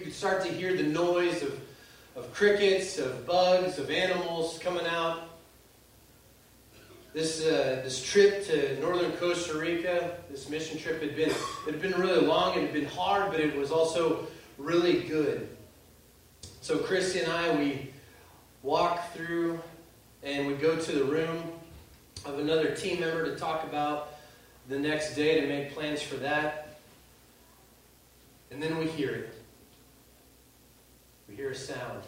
You could start to hear the noise of, of crickets, of bugs, of animals coming out. This, uh, this trip to northern Costa Rica, this mission trip had been, it had been really long, it had been hard, but it was also really good. So Christy and I, we walk through and we go to the room of another team member to talk about the next day to make plans for that. And then we hear it. We hear a sound.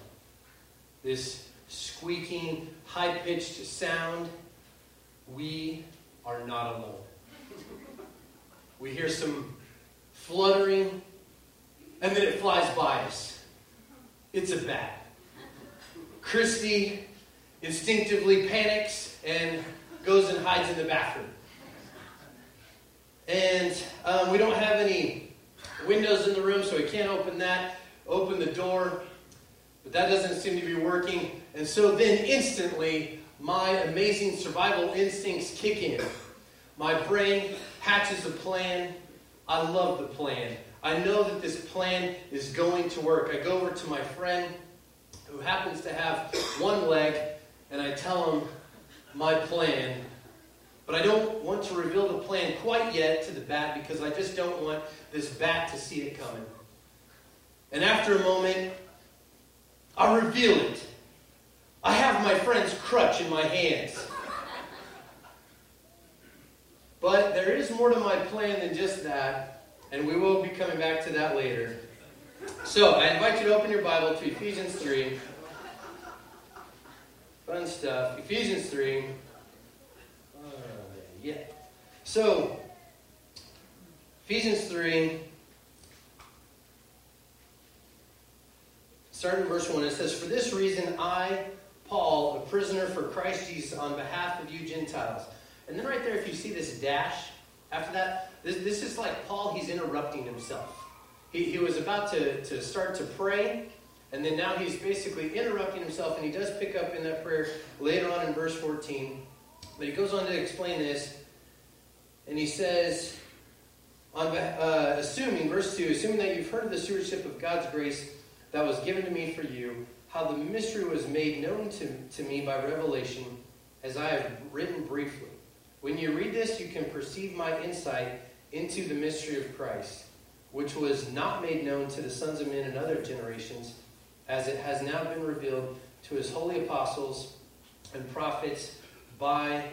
This squeaking, high pitched sound. We are not alone. We hear some fluttering, and then it flies by us. It's a bat. Christy instinctively panics and goes and hides in the bathroom. And um, we don't have any windows in the room, so we can't open that. Open the door, that doesn't seem to be working. And so then instantly, my amazing survival instincts kick in. My brain hatches a plan. I love the plan. I know that this plan is going to work. I go over to my friend who happens to have one leg, and I tell him my plan. But I don't want to reveal the plan quite yet to the bat because I just don't want this bat to see it coming. And after a moment, I reveal it. I have my friend's crutch in my hands. But there is more to my plan than just that, and we will be coming back to that later. So, I invite you to open your Bible to Ephesians 3. Fun stuff. Ephesians 3. Uh, yeah. So, Ephesians 3. Starting in verse 1, it says, For this reason I, Paul, a prisoner for Christ Jesus, on behalf of you Gentiles. And then right there, if you see this dash, after that, this, this is like Paul, he's interrupting himself. He, he was about to, to start to pray, and then now he's basically interrupting himself, and he does pick up in that prayer later on in verse 14. But he goes on to explain this, and he says, on, uh, assuming, verse 2, assuming that you've heard of the stewardship of God's grace that was given to me for you, how the mystery was made known to, to me by revelation, as I have written briefly. When you read this, you can perceive my insight into the mystery of Christ, which was not made known to the sons of men in other generations, as it has now been revealed to his holy apostles and prophets by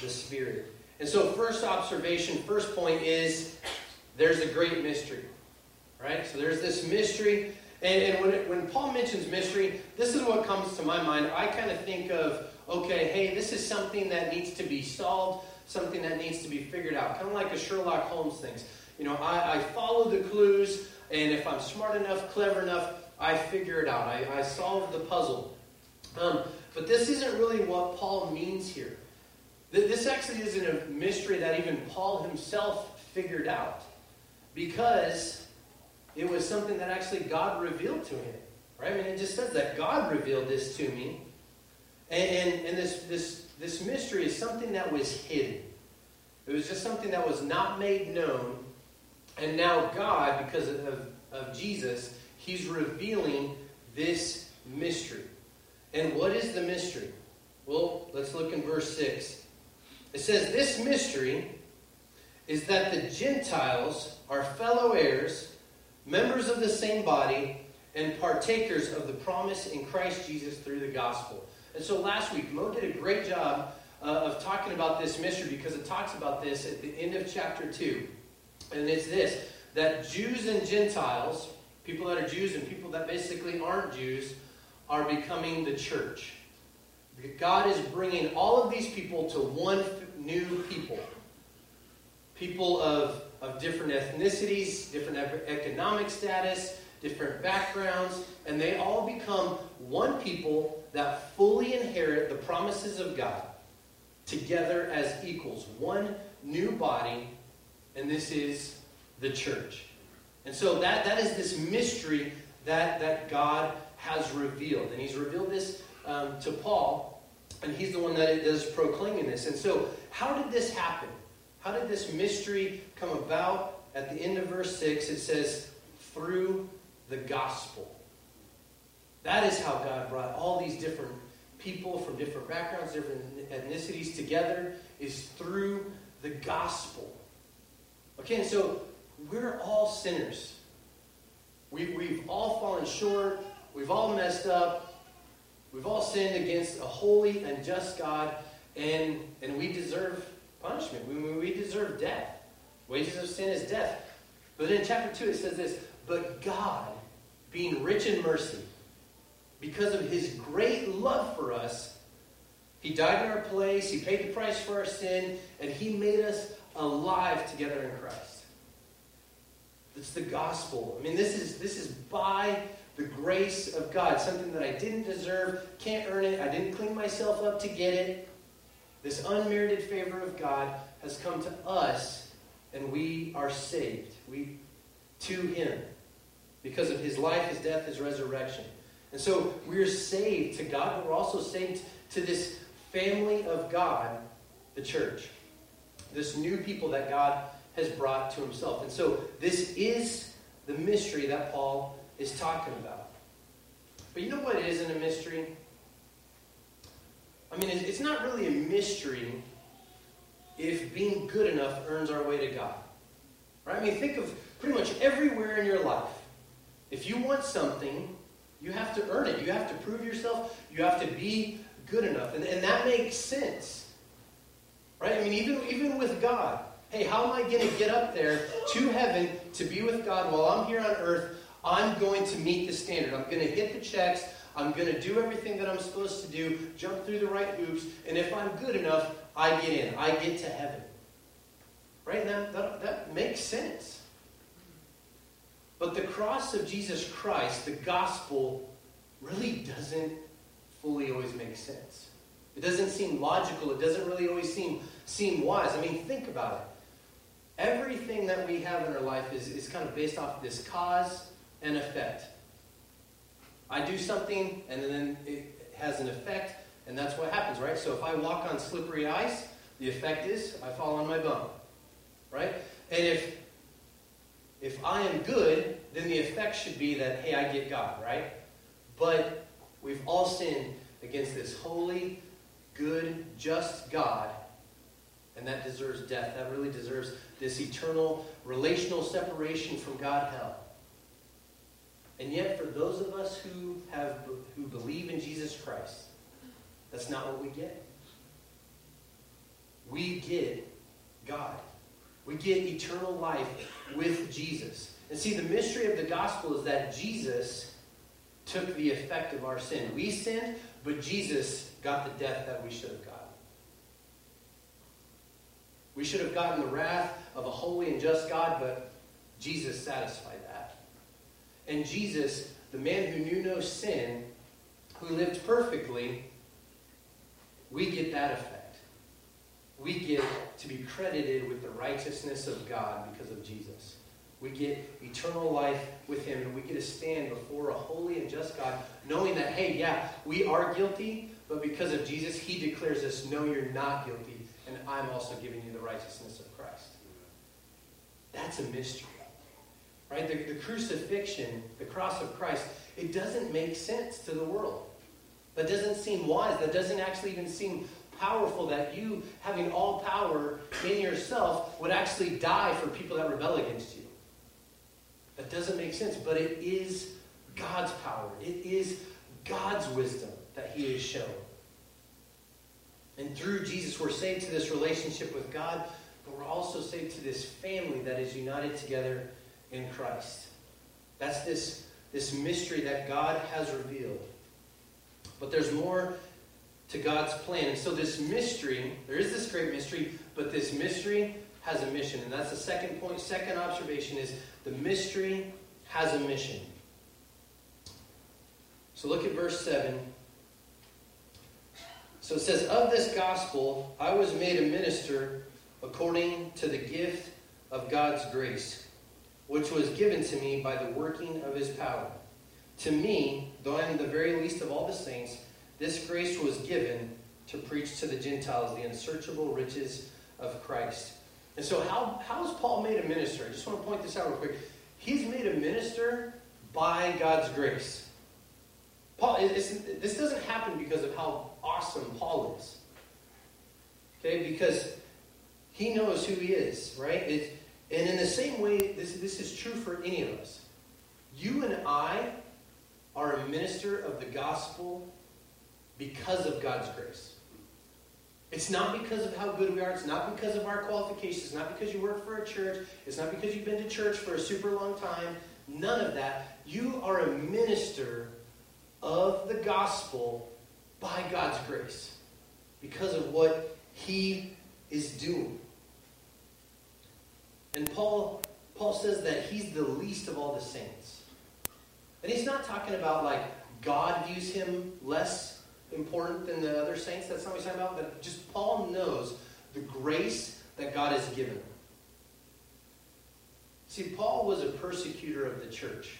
the Spirit. And so, first observation, first point is there's a great mystery. Right? So, there's this mystery and, and when, it, when Paul mentions mystery, this is what comes to my mind. I kind of think of, okay, hey, this is something that needs to be solved, something that needs to be figured out. Kind of like a Sherlock Holmes things. You know, I, I follow the clues, and if I'm smart enough, clever enough, I figure it out. I, I solve the puzzle. Um, but this isn't really what Paul means here. This actually isn't a mystery that even Paul himself figured out. Because it was something that actually God revealed to him. Right? I mean, it just says that God revealed this to me. And, and, and this, this, this mystery is something that was hidden. It was just something that was not made known. And now God, because of, of Jesus, He's revealing this mystery. And what is the mystery? Well, let's look in verse 6. It says, This mystery is that the Gentiles are fellow heirs members of the same body, and partakers of the promise in Christ Jesus through the gospel. And so last week, Mo did a great job uh, of talking about this mystery because it talks about this at the end of chapter 2. And it's this that Jews and Gentiles, people that are Jews and people that basically aren't Jews, are becoming the church. God is bringing all of these people to one new people. People of of different ethnicities, different economic status, different backgrounds, and they all become one people that fully inherit the promises of God together as equals. One new body, and this is the church. And so that, that is this mystery that, that God has revealed. And he's revealed this um, to Paul, and he's the one that is proclaiming this. And so, how did this happen? How did this mystery come about? At the end of verse 6, it says, through the gospel. That is how God brought all these different people from different backgrounds, different ethnicities together, is through the gospel. Okay, and so we're all sinners. We, we've all fallen short. We've all messed up. We've all sinned against a holy and just God, and, and we deserve punishment. We, we deserve death. Wages of sin is death. But in chapter 2, it says this But God, being rich in mercy, because of his great love for us, he died in our place, he paid the price for our sin, and he made us alive together in Christ. It's the gospel. I mean, this is this is by the grace of God, something that I didn't deserve, can't earn it, I didn't clean myself up to get it. This unmerited favor of God has come to us, and we are saved. We to Him because of His life, His death, His resurrection. And so we're saved to God, but we're also saved to this family of God, the church. This new people that God has brought to himself. And so this is the mystery that Paul is talking about. But you know what isn't a mystery? I mean, it's not really a mystery if being good enough earns our way to God. Right? I mean, think of pretty much everywhere in your life. If you want something, you have to earn it. You have to prove yourself. You have to be good enough. And, and that makes sense. Right? I mean, even, even with God. Hey, how am I going to get up there to heaven to be with God while I'm here on earth? I'm going to meet the standard. I'm going to hit the checks. I'm going to do everything that I'm supposed to do, jump through the right hoops, and if I'm good enough, I get in. I get to heaven. Right? Now, that, that makes sense. But the cross of Jesus Christ, the gospel, really doesn't fully always make sense. It doesn't seem logical. It doesn't really always seem, seem wise. I mean, think about it. Everything that we have in our life is, is kind of based off this cause and effect. I do something, and then it has an effect, and that's what happens, right? So if I walk on slippery ice, the effect is I fall on my bum, right? And if if I am good, then the effect should be that, hey, I get God, right? But we've all sinned against this holy, good, just God, and that deserves death. That really deserves this eternal relational separation from God hell. And yet, for those of us who have who believe in Jesus Christ, that's not what we get. We get God. We get eternal life with Jesus. And see, the mystery of the gospel is that Jesus took the effect of our sin. We sinned, but Jesus got the death that we should have gotten. We should have gotten the wrath of a holy and just God, but Jesus satisfied. And Jesus, the man who knew no sin, who lived perfectly, we get that effect we get to be credited with the righteousness of God because of Jesus. We get eternal life with Him, and we get to stand before a holy and just God, knowing that, hey, yeah, we are guilty, but because of Jesus, He declares us, no, you're not guilty, and I'm also giving you the righteousness of Christ. That's a mystery. Right? The, the crucifixion, the cross of Christ, it doesn't make sense to the world. That doesn't seem wise. That doesn't actually even seem powerful that you, having all power in yourself, would actually die for people that rebel against you. That doesn't make sense, but it is God's power. It is God's wisdom that He has shown. And through Jesus, we're saved to this relationship with God, but we're also saved to this family that is united together in Christ. That's this, this mystery that God has revealed. But there's more to God's plan. And so, this mystery, there is this great mystery, but this mystery has a mission. And that's the second point. Second observation is the mystery has a mission. So, look at verse 7. So it says, Of this gospel I was made a minister according to the gift of God's grace, which was given to me by the working of his power. To me, though I am the very least of all the saints, this grace was given to preach to the Gentiles the unsearchable riches of Christ. And so, how, how is Paul made a minister? I just want to point this out real quick. He's made a minister by God's grace. Paul, this doesn't happen because of how awesome Paul is. Okay, because he knows who he is, right? And in the same way, this, this is true for any of us. You and I are a minister of the gospel because of God's grace. It's not because of how good we are. It's not because of our qualifications. It's not because you work for a church. It's not because you've been to church for a super long time. None of that. You are a minister of the gospel by God's grace because of what He is doing. And Paul, Paul says that he's the least of all the saints. And he's not talking about like God views him less important than the other saints. That's not what he's talking about. But just Paul knows the grace that God has given. See, Paul was a persecutor of the church.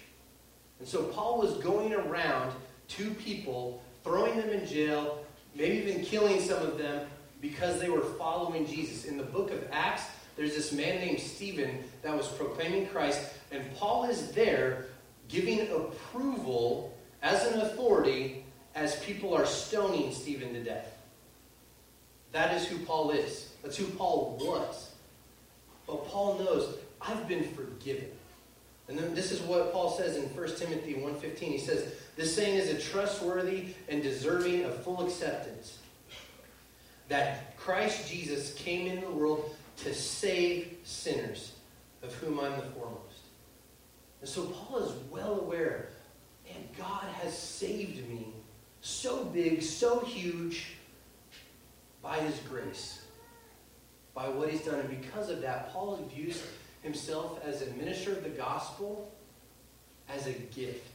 And so Paul was going around to people, throwing them in jail, maybe even killing some of them because they were following Jesus. In the book of Acts, there's this man named Stephen that was proclaiming Christ, and Paul is there giving approval as an authority as people are stoning Stephen to death. That is who Paul is. That's who Paul was. But Paul knows, I've been forgiven. And then this is what Paul says in 1 Timothy 1.15. He says, This saying is a trustworthy and deserving of full acceptance. That Christ Jesus came into the world to save sinners, of whom I'm the foremost. And so Paul is well aware, and God has saved me so big, so huge, by his grace, by what he's done. And because of that, Paul views himself as a minister of the gospel as a gift.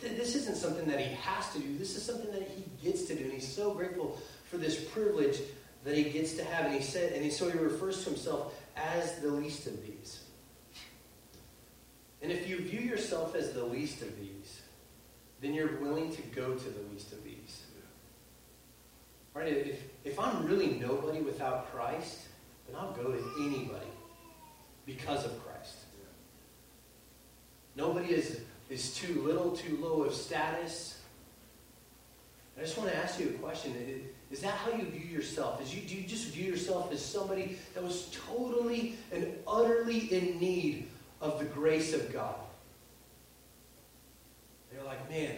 This isn't something that he has to do. This is something that he gets to do. And he's so grateful for this privilege that he gets to have. And he said, and he, so he refers to himself as the least of these. And if you view yourself as the least of these, then you're willing to go to the least of these. Right? If, if I'm really nobody without Christ, then I'll go to anybody because of Christ. Nobody is, is too little, too low of status. I just want to ask you a question. Is that how you view yourself? Is you, do you just view yourself as somebody that was totally and utterly in need of the grace of God? They're like, man,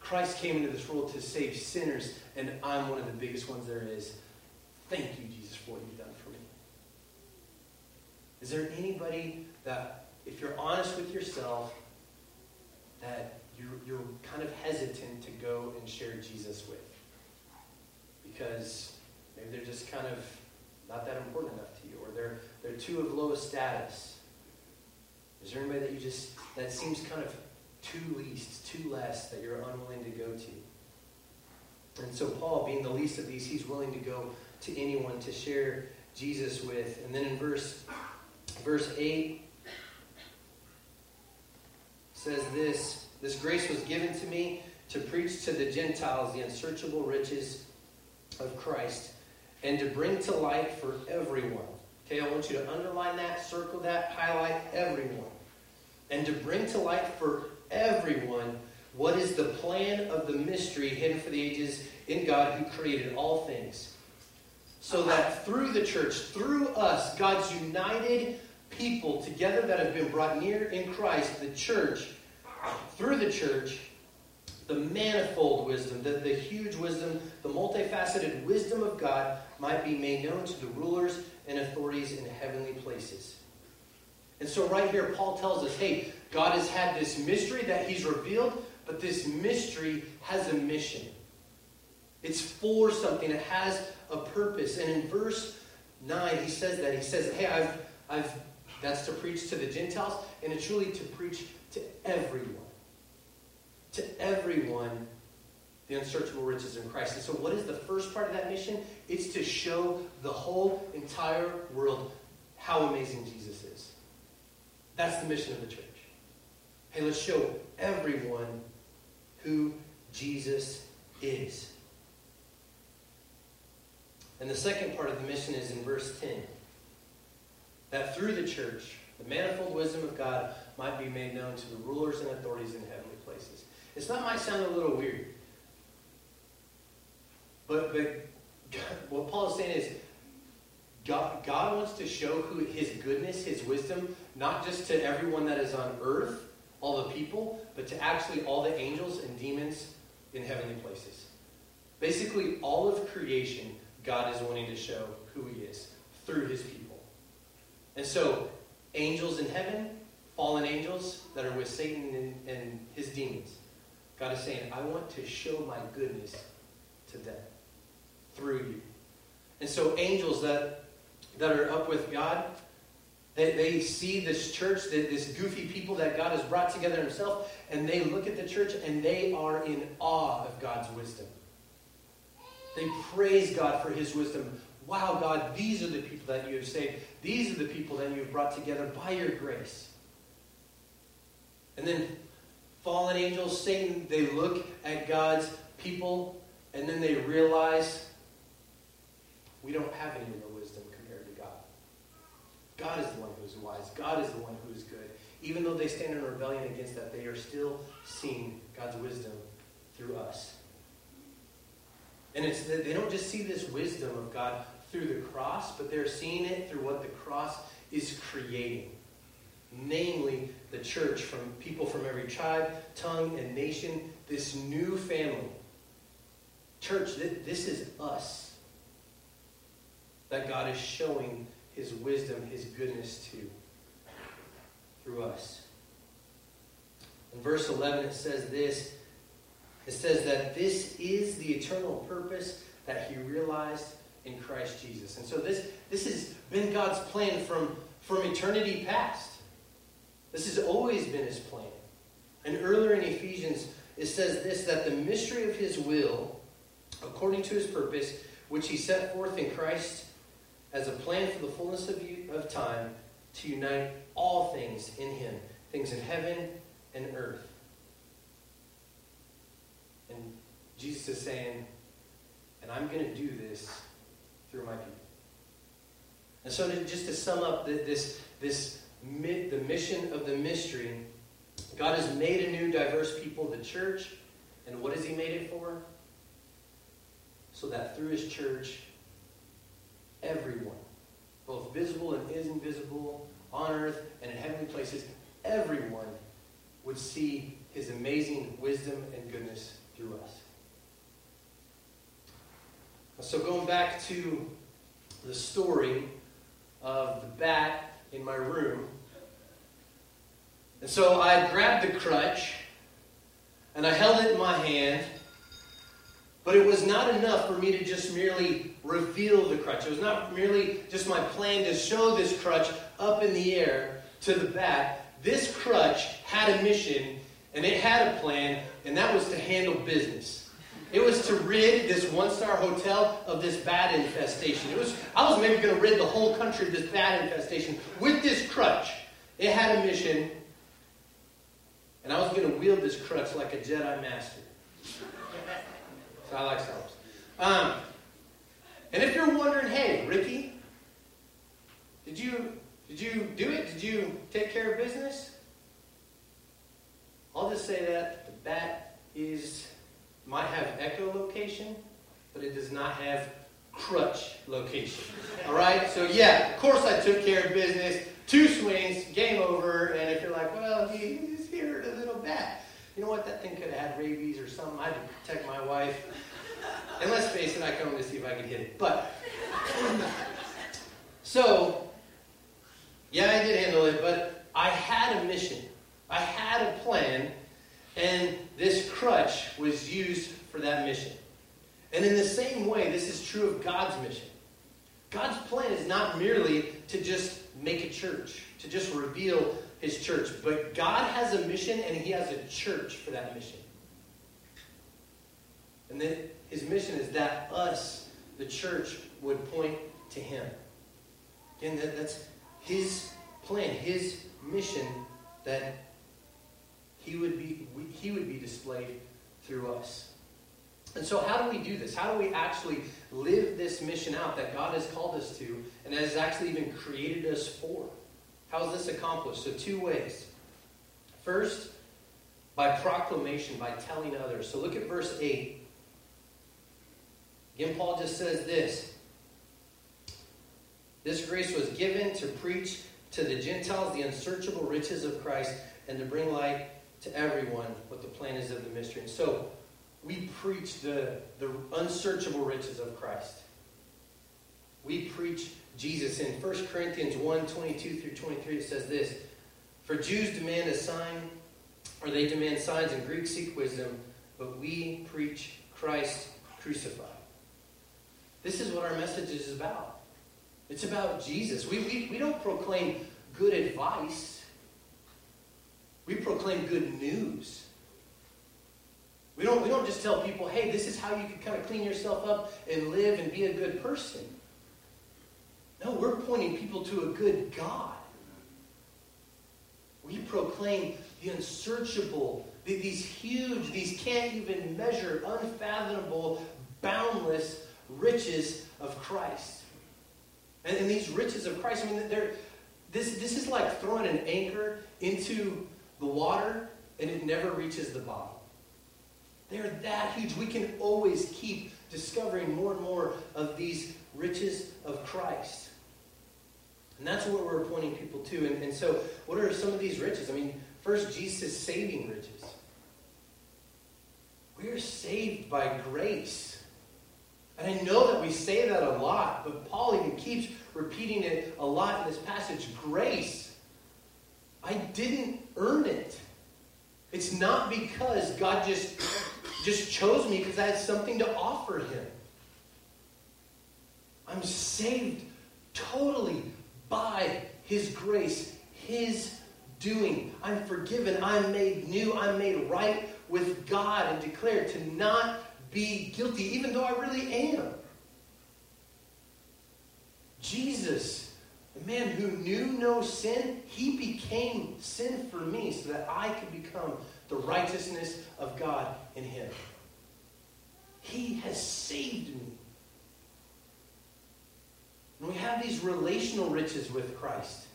Christ came into this world to save sinners, and I'm one of the biggest ones there is. Thank you, Jesus, for what you've done for me. Is there anybody that, if you're honest with yourself, that you're, you're kind of hesitant to go and share Jesus with? Because maybe they're just kind of not that important enough to you, or they're they're too of low status. Is there anybody that you just that seems kind of too least, too less that you're unwilling to go to? And so Paul, being the least of these, he's willing to go to anyone to share Jesus with. And then in verse verse 8 says this this grace was given to me to preach to the Gentiles the unsearchable riches of Christ and to bring to light for everyone. Okay, I want you to underline that, circle that, highlight everyone. And to bring to light for everyone what is the plan of the mystery hidden for the ages in God who created all things. So that through the church, through us, God's united people together that have been brought near in Christ, the church, through the church, the manifold wisdom, the, the huge wisdom, the multifaceted wisdom of God might be made known to the rulers and authorities in heavenly places. And so, right here, Paul tells us hey, God has had this mystery that he's revealed, but this mystery has a mission. It's for something, it has a purpose. And in verse 9, he says that. He says, hey, I've, I've, that's to preach to the Gentiles, and it's really to preach to everyone to everyone the unsearchable riches in Christ. And so, what is the first part of that mission? It's to show the whole entire world how amazing Jesus is. That's the mission of the church. Hey, let's show everyone who Jesus is. And the second part of the mission is in verse 10 that through the church, the manifold wisdom of God might be made known to the rulers and authorities in places. This that might sound a little weird. But, but what Paul is saying is God, God wants to show who his goodness, his wisdom, not just to everyone that is on earth, all the people, but to actually all the angels and demons in heavenly places. Basically, all of creation, God is wanting to show who he is through his people. And so, angels in heaven, fallen angels that are with Satan and, and his demons, God is saying, I want to show my goodness to them through you. And so, angels that, that are up with God, they, they see this church, this goofy people that God has brought together himself, and they look at the church and they are in awe of God's wisdom. They praise God for his wisdom. Wow, God, these are the people that you have saved. These are the people that you have brought together by your grace. And then fallen angels, Satan, they look at God's people and then they realize we don't have any real wisdom compared to God. God is the one who is wise. God is the one who is good. Even though they stand in rebellion against that, they are still seeing God's wisdom through us. And it's they don't just see this wisdom of God through the cross, but they're seeing it through what the cross is creating. Namely, the church from people from every tribe, tongue, and nation, this new family. Church, this is us that God is showing his wisdom, his goodness to through us. In verse 11, it says this it says that this is the eternal purpose that he realized in Christ Jesus. And so this, this has been God's plan from, from eternity past. This has always been his plan. And earlier in Ephesians, it says this that the mystery of his will, according to his purpose, which he set forth in Christ as a plan for the fullness of, of time, to unite all things in him, things in heaven and earth. And Jesus is saying, and I'm going to do this through my people. And so, to, just to sum up this, this the mission of the mystery, God has made a new, diverse people, the church. And what has He made it for? So that through His church, everyone, both visible and invisible, on earth and in heavenly places, everyone would see His amazing wisdom and goodness through us. So, going back to the story of the bat in my room. And so I grabbed the crutch and I held it in my hand, but it was not enough for me to just merely reveal the crutch. It was not merely just my plan to show this crutch up in the air to the bat. This crutch had a mission and it had a plan, and that was to handle business. It was to rid this one-star hotel of this bat infestation. It was I was maybe going to rid the whole country of this bat infestation with this crutch. It had a mission, and I was going to wield this crutch like a Jedi master. So I like Star Wars. Um, and if you're wondering, hey, Ricky, did you did you do it? Did you take care of business? I'll just say that the bat is might have echolocation, but it does not have crutch location. All right? So yeah, of course I took care of business. Two swings, game over. And if you're like, well, he's here, a little bat. You know what? That thing could have had rabies or something. I had to protect my wife. And let's face it, I come to see if I could hit it. But so yeah, I did handle it, but I had a mission. I had a plan, and this crutch was used for that mission. And in the same way, this is true of God's mission. God's plan is not merely to just make a church, to just reveal his church, but God has a mission and he has a church for that mission. And then his mission is that us, the church, would point to him. Again, that, that's his plan, his mission that he would be he would be displayed through us. And so how do we do this? How do we actually live this mission out that God has called us to and has actually even created us for? How is this accomplished? So two ways. First, by proclamation, by telling others. So look at verse 8. Again, Paul just says this This grace was given to preach to the Gentiles the unsearchable riches of Christ and to bring light to everyone what the plan is of the mystery. And so we preach the, the unsearchable riches of Christ. We preach Jesus. In 1 Corinthians 1 22 through 23, it says this For Jews demand a sign, or they demand signs, and Greeks seek wisdom, but we preach Christ crucified. This is what our message is about. It's about Jesus. We, we, we don't proclaim good advice, we proclaim good news. We don't, we don't just tell people, hey, this is how you can kind of clean yourself up and live and be a good person. No, we're pointing people to a good God. We proclaim the unsearchable, these huge, these can't even measure, unfathomable, boundless riches of Christ. And, and these riches of Christ, I mean, they're, this, this is like throwing an anchor into the water and it never reaches the bottom. They're that huge. We can always keep discovering more and more of these riches of Christ. And that's what we're pointing people to. And, and so, what are some of these riches? I mean, first, Jesus' saving riches. We are saved by grace. And I know that we say that a lot, but Paul even keeps repeating it a lot in this passage. Grace. I didn't earn it. It's not because God just, just chose me because I had something to offer him. I'm saved totally by his grace, his doing. I'm forgiven. I'm made new. I'm made right with God and declared to not be guilty, even though I really am. Jesus, the man who knew no sin, he became sin for me so that I could become the righteousness of God in him. He has saved me. And we have these relational riches with Christ.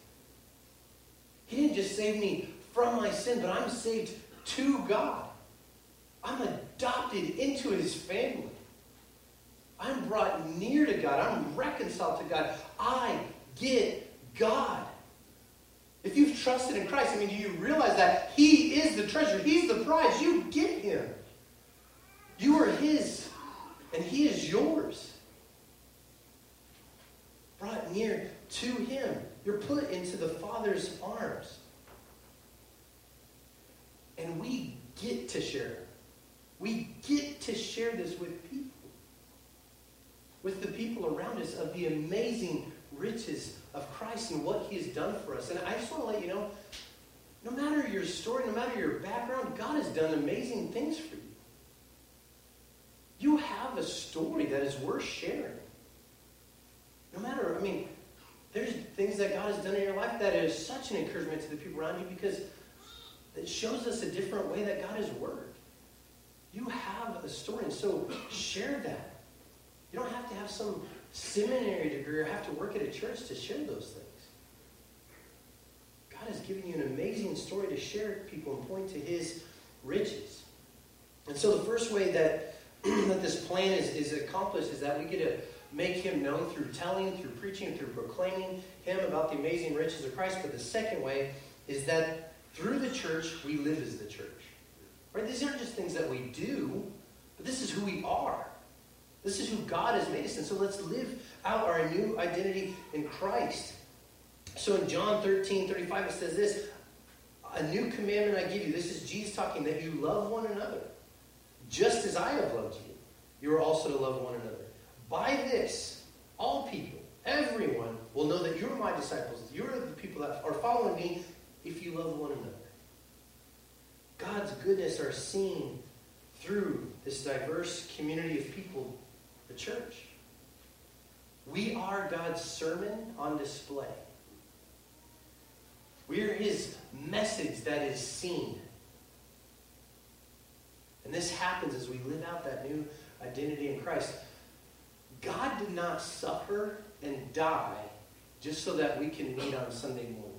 He didn't just save me from my sin, but I'm saved to God. I'm adopted into his family. I'm brought near to God. I'm reconciled to God. I get God. If you've trusted in Christ, I mean, do you realize that He is the treasure? He's the prize. You get Him. You are His, and He is yours. Brought near to Him. You're put into the Father's arms. And we get to share. We get to share this with people with the people around us of the amazing riches of Christ and what He has done for us. And I just want to let you know no matter your story, no matter your background, God has done amazing things for you. You have a story that is worth sharing. No matter, I mean, there's things that God has done in your life that is such an encouragement to the people around you because it shows us a different way that God has worked. You have a story, and so share that. You don't have to have some seminary degree or have to work at a church to share those things. God has given you an amazing story to share people and point to his riches. And so the first way that, that this plan is, is accomplished is that we get to make him known through telling, through preaching, through proclaiming him about the amazing riches of Christ. But the second way is that through the church, we live as the church. Right? These aren't just things that we do, but this is who we are. This is who God has made us. And so let's live out our new identity in Christ. So in John 13, 35, it says this A new commandment I give you. This is Jesus talking that you love one another. Just as I have loved you, you are also to love one another. By this, all people, everyone, will know that you're my disciples. You're the people that are following me if you love one another. God's goodness are seen through this diverse community of people the church. We are God's sermon on display. We are his message that is seen. And this happens as we live out that new identity in Christ. God did not suffer and die just so that we can meet on Sunday mornings.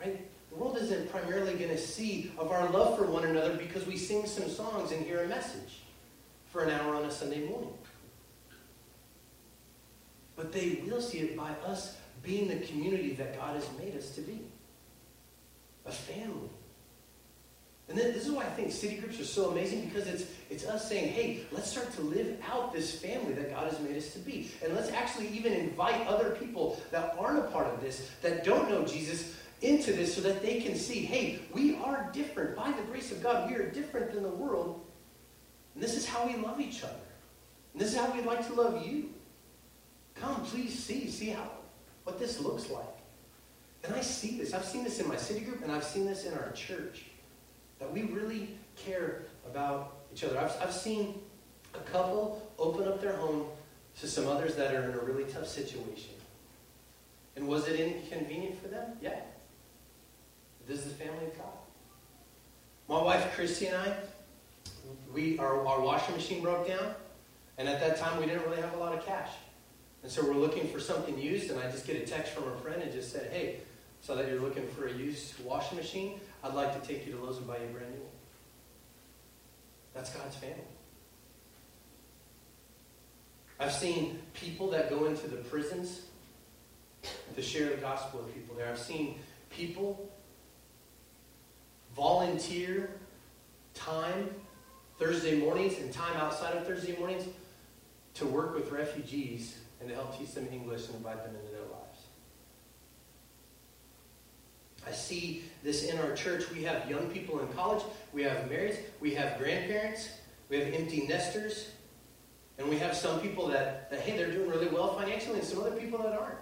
Right? The world isn't primarily going to see of our love for one another because we sing some songs and hear a message for an hour on a Sunday morning. But they will see it by us being the community that God has made us to be a family. And this is why I think city groups are so amazing because it's, it's us saying, hey, let's start to live out this family that God has made us to be. And let's actually even invite other people that aren't a part of this, that don't know Jesus, into this so that they can see, hey, we are different. By the grace of God, we are different than the world. And this is how we love each other. And this is how we'd like to love you. Come, please see, see how what this looks like. And I see this. I've seen this in my city group, and I've seen this in our church. That we really care about each other. I've, I've seen a couple open up their home to some others that are in a really tough situation. And was it inconvenient for them? Yeah. This is the family of God. My wife Christy and I, we our, our washing machine broke down, and at that time we didn't really have a lot of cash. And so we're looking for something used, and I just get a text from a friend and just said, Hey, so that you're looking for a used washing machine, I'd like to take you to Lowe's and buy you a brand new one. That's God's family. I've seen people that go into the prisons to share the gospel with people there. I've seen people volunteer time Thursday mornings and time outside of Thursday mornings to work with refugees and to help teach them English and invite them into their lives. I see this in our church. We have young people in college, we have marrieds, we have grandparents, we have empty nesters, and we have some people that, that hey, they're doing really well financially, and some other people that aren't.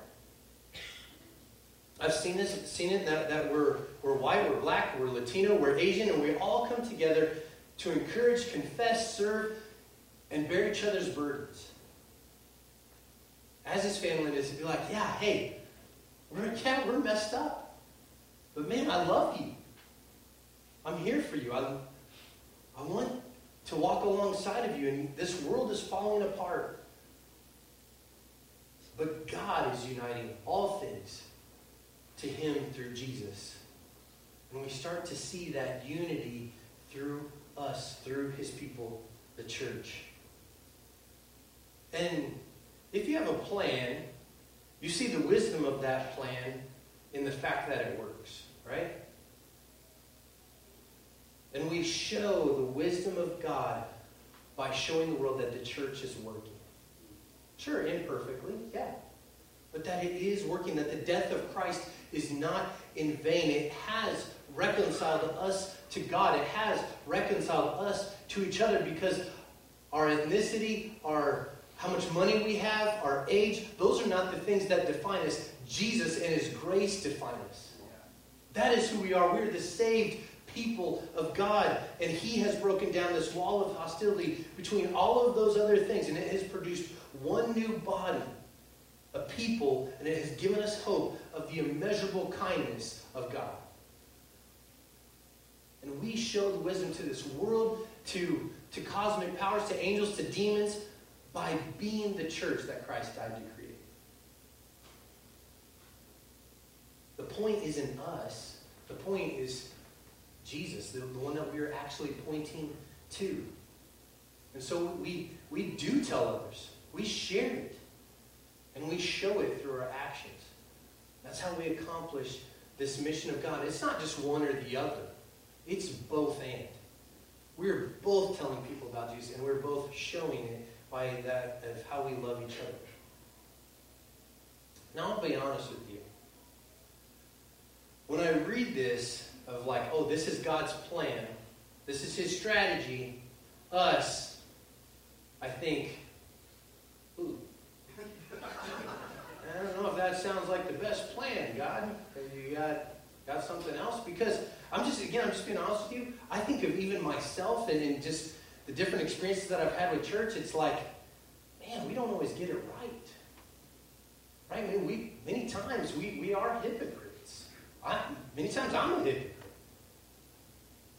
I've seen this, seen it that, that we're, we're white, we're black, we're Latino, we're Asian, and we all come together to encourage, confess, serve, and bear each other's burdens as his family is to be like, yeah, hey, we're, yeah, we're messed up. But man, I love you. I'm here for you. I, I want to walk alongside of you. And this world is falling apart. But God is uniting all things to Him through Jesus. And we start to see that unity through us, through His people, the church. And if you have a plan, you see the wisdom of that plan in the fact that it works, right? And we show the wisdom of God by showing the world that the church is working. Sure, imperfectly, yeah. But that it is working, that the death of Christ is not in vain. It has reconciled us to God, it has reconciled us to each other because our ethnicity, our how much money we have, our age, those are not the things that define us. Jesus and His grace define us. That is who we are. We're the saved people of God. And He has broken down this wall of hostility between all of those other things. And it has produced one new body, a people, and it has given us hope of the immeasurable kindness of God. And we show the wisdom to this world, to, to cosmic powers, to angels, to demons, by being the church that Christ died to create. The point isn't us. The point is Jesus, the, the one that we are actually pointing to. And so we, we do tell others. We share it. And we show it through our actions. That's how we accomplish this mission of God. It's not just one or the other. It's both and. We're both telling people about Jesus, and we're both showing it by that of how we love each other. Now, I'll be honest with you. When I read this, of like, oh, this is God's plan, this is His strategy, us, I think, ooh. I don't know if that sounds like the best plan, God. You got, got something else? Because I'm just, again, I'm just being honest with you. I think of even myself and, and just the different experiences that I've had with church, it's like, man, we don't always get it right. Right? I mean, we many times we, we are hypocrites. I, many times I'm a hypocrite.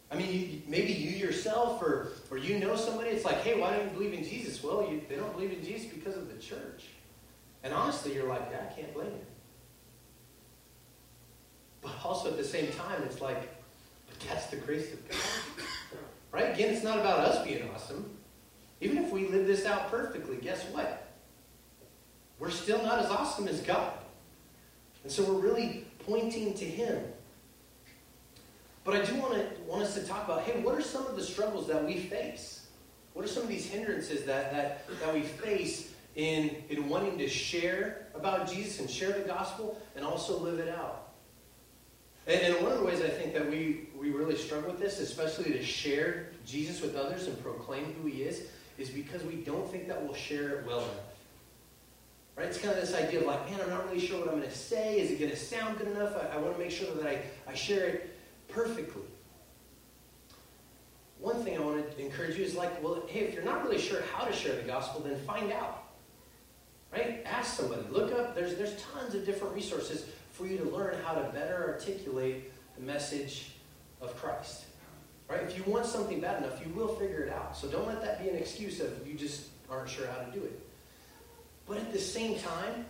I mean, maybe you yourself or, or you know somebody, it's like, hey, why don't you believe in Jesus? Well, you, they don't believe in Jesus because of the church. And honestly, you're like, yeah, I can't blame you. But also at the same time, it's like, that's the grace of God. Right? Again, it's not about us being awesome. Even if we live this out perfectly, guess what? We're still not as awesome as God. And so we're really pointing to Him. But I do want to want us to talk about, hey, what are some of the struggles that we face? What are some of these hindrances that, that, that we face in, in wanting to share about Jesus and share the gospel and also live it out? And, and one of the ways I think that we, we really struggle with this, especially to share Jesus with others and proclaim who he is, is because we don't think that we'll share it well enough. Right? It's kind of this idea of like, man, I'm not really sure what I'm going to say. Is it going to sound good enough? I, I want to make sure that I, I share it perfectly. One thing I want to encourage you is like, well, hey, if you're not really sure how to share the gospel, then find out. Right? Ask somebody. Look up. There's, there's tons of different resources for you to learn how to better articulate the message of Christ. Right? If you want something bad enough, you will figure it out. So don't let that be an excuse of you just aren't sure how to do it. But at the same time,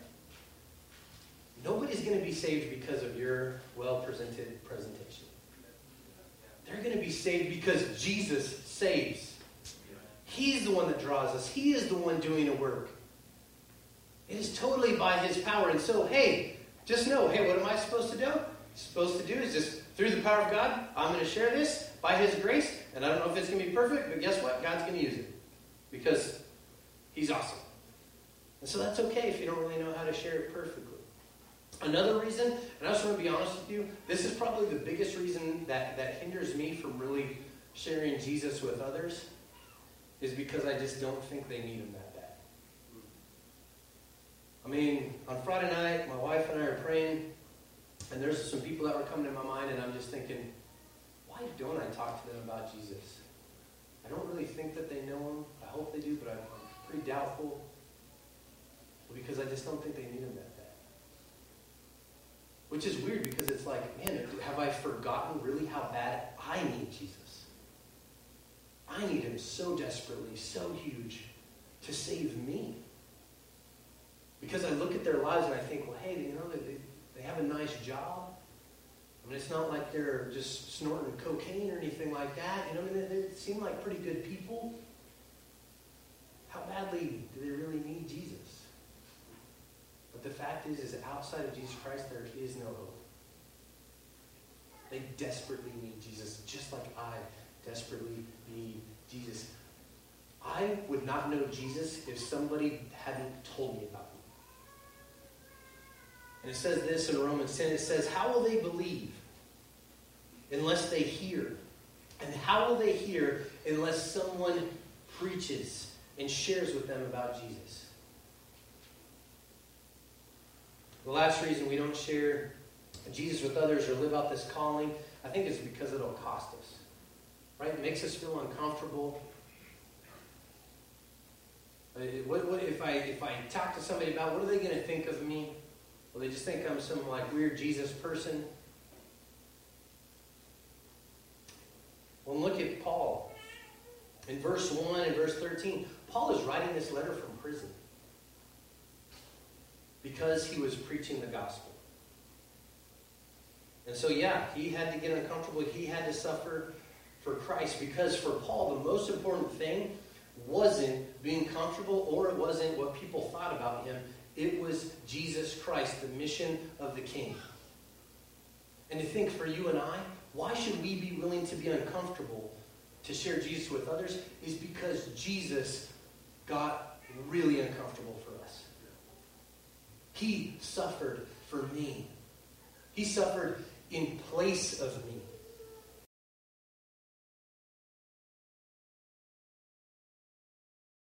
nobody's going to be saved because of your well presented presentation. They're going to be saved because Jesus saves. He's the one that draws us, He is the one doing the work. It is totally by His power. And so, hey, just know hey, what am I supposed to do? Supposed to do is just through the power of God, I'm going to share this by His grace. And I don't know if it's going to be perfect, but guess what? God's going to use it because He's awesome. And so that's okay if you don't really know how to share it perfectly. Another reason, and I just want to be honest with you, this is probably the biggest reason that, that hinders me from really sharing Jesus with others, is because I just don't think they need him that. I mean, on Friday night, my wife and I are praying, and there's some people that were coming to my mind, and I'm just thinking, why don't I talk to them about Jesus? I don't really think that they know him. I hope they do, but I'm, pretty doubtful. Because I just don't think they need him that bad. Which is weird because it's like, man, have I forgotten really how bad I need Jesus? I need him so desperately, so huge to save me. Because I look at their lives and I think, well, hey, you know, they, they have a nice job. I mean, it's not like they're just snorting cocaine or anything like that. You know, I mean, they, they seem like pretty good people. How badly do they really need Jesus? But the fact is, is outside of Jesus Christ, there is no hope. They desperately need Jesus, just like I desperately need Jesus. I would not know Jesus if somebody hadn't told me about. And it says this in Romans 10 it says, How will they believe unless they hear? And how will they hear unless someone preaches and shares with them about Jesus? The last reason we don't share Jesus with others or live out this calling, I think, is because it'll cost us. Right? It makes us feel uncomfortable. Uh, what, what, if I if I talk to somebody about what are they going to think of me? Will they just think I'm some like weird Jesus person? Well, look at Paul. In verse 1 and verse 13, Paul is writing this letter from prison because he was preaching the gospel. And so, yeah, he had to get uncomfortable. He had to suffer for Christ because for Paul, the most important thing wasn't being comfortable or it wasn't what people thought about him. It was Jesus Christ, the mission of the King. And to think for you and I, why should we be willing to be uncomfortable to share Jesus with others? Is because Jesus got really uncomfortable for us. He suffered for me. He suffered in place of me.